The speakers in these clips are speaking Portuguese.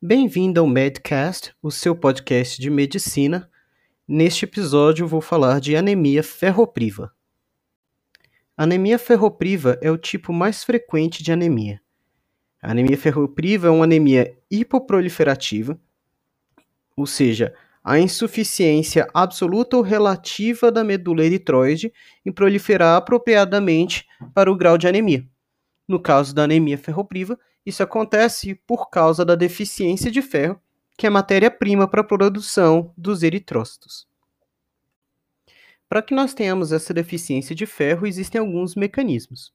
Bem-vindo ao Medcast, o seu podcast de medicina. Neste episódio vou falar de anemia ferropriva. anemia ferropriva é o tipo mais frequente de anemia. A anemia ferropriva é uma anemia hipoproliferativa, ou seja, a insuficiência absoluta ou relativa da medula eritroide em proliferar apropriadamente para o grau de anemia. No caso da anemia ferropriva, isso acontece por causa da deficiência de ferro, que é matéria-prima para a produção dos eritrócitos. Para que nós tenhamos essa deficiência de ferro, existem alguns mecanismos.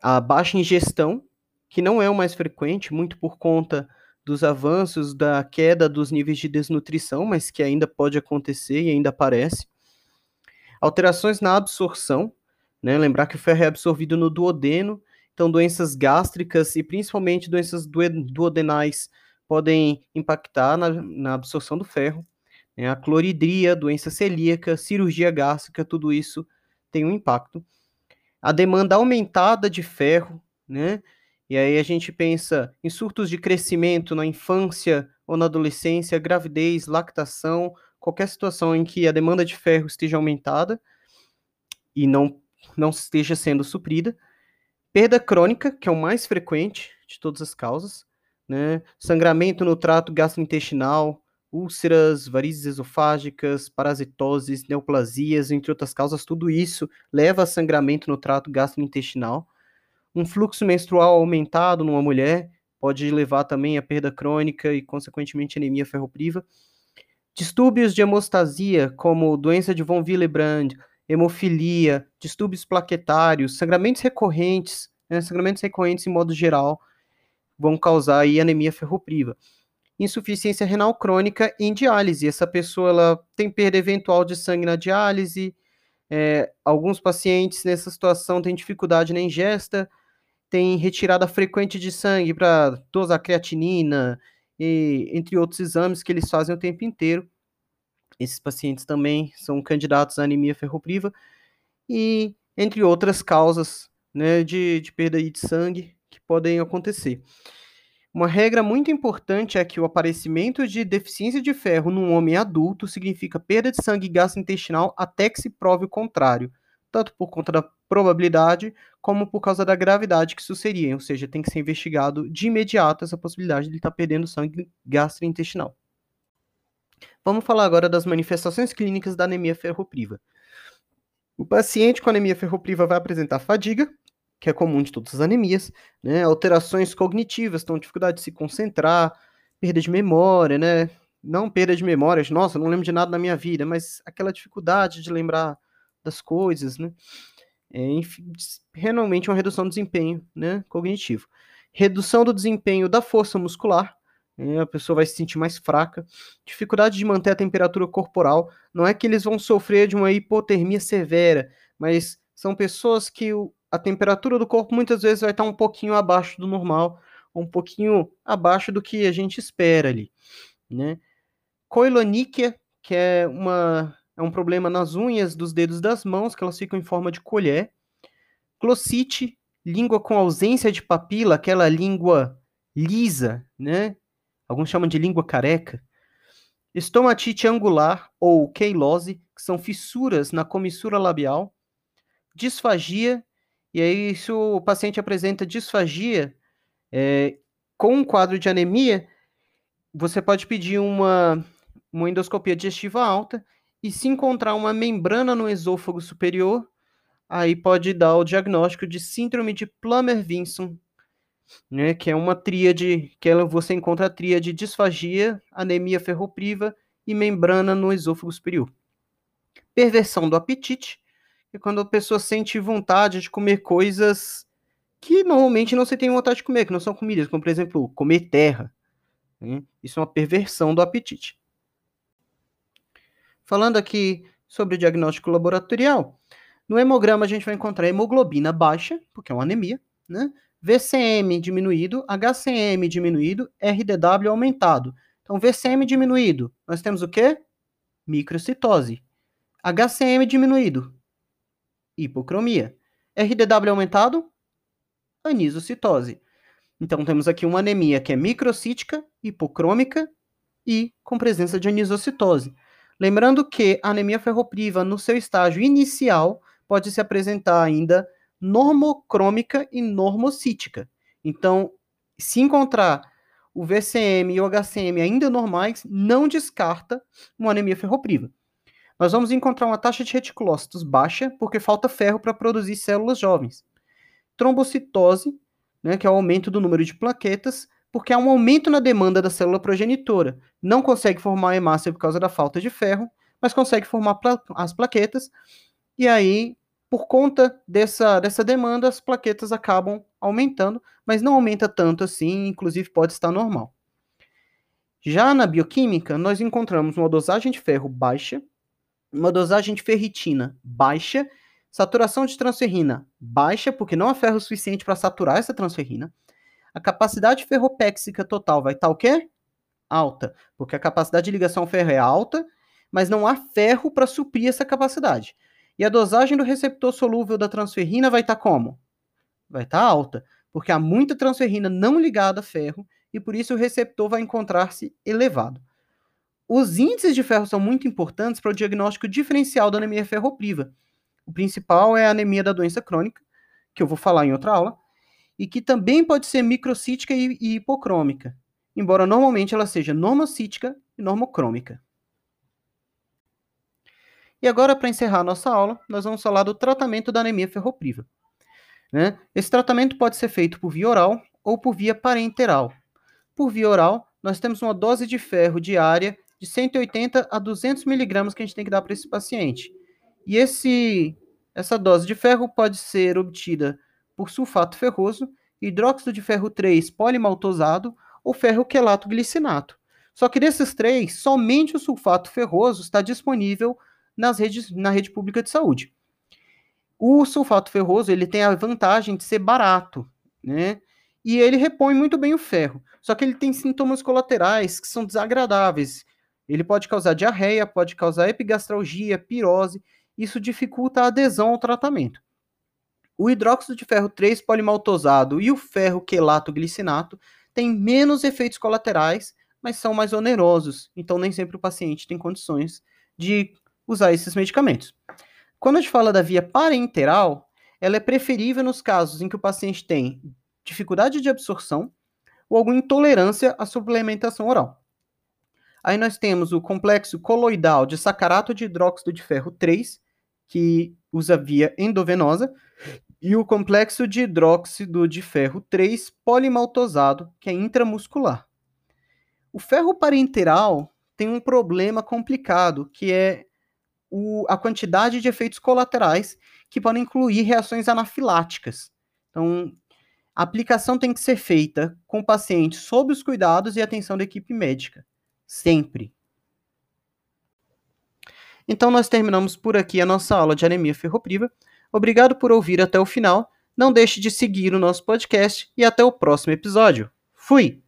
A baixa ingestão, que não é o mais frequente, muito por conta dos avanços da queda dos níveis de desnutrição, mas que ainda pode acontecer e ainda aparece. Alterações na absorção, né? lembrar que o ferro é absorvido no duodeno então, doenças gástricas e principalmente doenças duodenais podem impactar na, na absorção do ferro. Né? A cloridria, doença celíaca, cirurgia gástrica, tudo isso tem um impacto. A demanda aumentada de ferro, né? E aí a gente pensa em surtos de crescimento na infância ou na adolescência, gravidez, lactação, qualquer situação em que a demanda de ferro esteja aumentada e não, não esteja sendo suprida. Perda crônica, que é o mais frequente de todas as causas, né? Sangramento no trato gastrointestinal, úlceras, varizes esofágicas, parasitoses, neoplasias, entre outras causas, tudo isso leva a sangramento no trato gastrointestinal. Um fluxo menstrual aumentado numa mulher pode levar também a perda crônica e, consequentemente, anemia ferropriva. Distúrbios de hemostasia, como doença de von Willebrand, hemofilia, distúrbios plaquetários, sangramentos recorrentes, né, sangramentos recorrentes em modo geral, vão causar aí anemia ferropriva. Insuficiência renal crônica em diálise. Essa pessoa ela tem perda eventual de sangue na diálise. É, alguns pacientes nessa situação têm dificuldade na ingesta, tem retirada frequente de sangue para dosar creatinina, e, entre outros exames que eles fazem o tempo inteiro. Esses pacientes também são candidatos à anemia ferropriva e entre outras causas né, de, de perda de sangue que podem acontecer. Uma regra muito importante é que o aparecimento de deficiência de ferro num homem adulto significa perda de sangue gastrointestinal até que se prove o contrário, tanto por conta da probabilidade como por causa da gravidade que isso seria, ou seja, tem que ser investigado de imediato essa possibilidade de ele estar perdendo sangue gastrointestinal. Vamos falar agora das manifestações clínicas da anemia ferropriva. O paciente com anemia ferropriva vai apresentar fadiga, que é comum de todas as anemias, né? alterações cognitivas, então dificuldade de se concentrar, perda de memória, né? Não perda de memória, nossa, não lembro de nada na minha vida, mas aquela dificuldade de lembrar das coisas, né? É, enfim, realmente uma redução do desempenho né, cognitivo. Redução do desempenho da força muscular, a pessoa vai se sentir mais fraca. Dificuldade de manter a temperatura corporal. Não é que eles vão sofrer de uma hipotermia severa, mas são pessoas que a temperatura do corpo muitas vezes vai estar um pouquinho abaixo do normal, um pouquinho abaixo do que a gente espera ali, né? Coiloníquia, que é, uma, é um problema nas unhas dos dedos das mãos, que elas ficam em forma de colher. Glossite, língua com ausência de papila, aquela língua lisa, né? Alguns chamam de língua careca, estomatite angular ou queilose, que são fissuras na comissura labial, disfagia, e aí se o paciente apresenta disfagia é, com um quadro de anemia, você pode pedir uma, uma endoscopia digestiva alta, e se encontrar uma membrana no esôfago superior, aí pode dar o diagnóstico de síndrome de Plummer-Vinson, né, que é uma tríade, que ela, você encontra a tríade disfagia, anemia ferropriva e membrana no esôfago superior. Perversão do apetite, é quando a pessoa sente vontade de comer coisas que normalmente não se tem vontade de comer, que não são comidas, como por exemplo, comer terra. Né? Isso é uma perversão do apetite. Falando aqui sobre o diagnóstico laboratorial, no hemograma a gente vai encontrar hemoglobina baixa, porque é uma anemia, né? VCM diminuído, HCM diminuído, RDW aumentado. Então, VCM diminuído, nós temos o quê? Microcitose. HCM diminuído, hipocromia. RDW aumentado, anisocitose. Então, temos aqui uma anemia que é microcítica hipocrômica e com presença de anisocitose. Lembrando que a anemia ferropriva, no seu estágio inicial, pode se apresentar ainda normocrômica e normocítica. Então, se encontrar o VCM e o HCM ainda normais, não descarta uma anemia ferropriva. Nós vamos encontrar uma taxa de reticulócitos baixa, porque falta ferro para produzir células jovens. Trombocitose, né, que é o aumento do número de plaquetas, porque há um aumento na demanda da célula progenitora. Não consegue formar hemácia por causa da falta de ferro, mas consegue formar pla as plaquetas, e aí, por conta dessa, dessa demanda, as plaquetas acabam aumentando, mas não aumenta tanto assim, inclusive pode estar normal. Já na bioquímica, nós encontramos uma dosagem de ferro baixa, uma dosagem de ferritina baixa, saturação de transferrina baixa, porque não há ferro suficiente para saturar essa transferrina, a capacidade ferropéxica total vai estar o quê? Alta, porque a capacidade de ligação ferro é alta, mas não há ferro para suprir essa capacidade. E a dosagem do receptor solúvel da transferrina vai estar tá como? Vai estar tá alta, porque há muita transferrina não ligada a ferro e por isso o receptor vai encontrar-se elevado. Os índices de ferro são muito importantes para o diagnóstico diferencial da anemia ferropriva. O principal é a anemia da doença crônica, que eu vou falar em outra aula, e que também pode ser microcítica e, hipocrômica, embora normalmente ela seja normocítica e normocrômica. E agora, para encerrar nossa aula, nós vamos falar do tratamento da anemia ferropriva. Né? Esse tratamento pode ser feito por via oral ou por via parenteral. Por via oral, nós temos uma dose de ferro diária de 180 a 200 miligramas que a gente tem que dar para esse paciente. E esse, essa dose de ferro pode ser obtida por sulfato ferroso, hidróxido de ferro 3 polimaltosado ou ferro quelato glicinato. Só que desses três, somente o sulfato ferroso está disponível nas redes, na rede pública de saúde. O sulfato ferroso ele tem a vantagem de ser barato, né? E ele repõe muito bem o ferro. Só que ele tem sintomas colaterais que são desagradáveis. Ele pode causar diarreia, pode causar epigastralgia, pirose. Isso dificulta a adesão ao tratamento. O hidróxido de ferro 3 polimaltosado e o ferro quelato glicinato têm menos efeitos colaterais, mas são mais onerosos, então nem sempre o paciente tem condições de usar esses medicamentos. Quando a gente fala da via parenteral, ela é preferível nos casos em que o paciente tem dificuldade de absorção ou alguma intolerância à suplementação oral. Aí nós temos o complexo coloidal de sacarato de hidróxido de ferro 3, que usa via endovenosa, e o complexo de hidróxido de ferro 3 polimaltosado, que é intramuscular. O ferro parenteral tem um problema complicado, que é o, a quantidade de efeitos colaterais que podem incluir reações anafiláticas. Então, a aplicação tem que ser feita com o paciente sob os cuidados e atenção da equipe médica. Sempre. Então, nós terminamos por aqui a nossa aula de anemia ferropriva. Obrigado por ouvir até o final. Não deixe de seguir o nosso podcast e até o próximo episódio. Fui!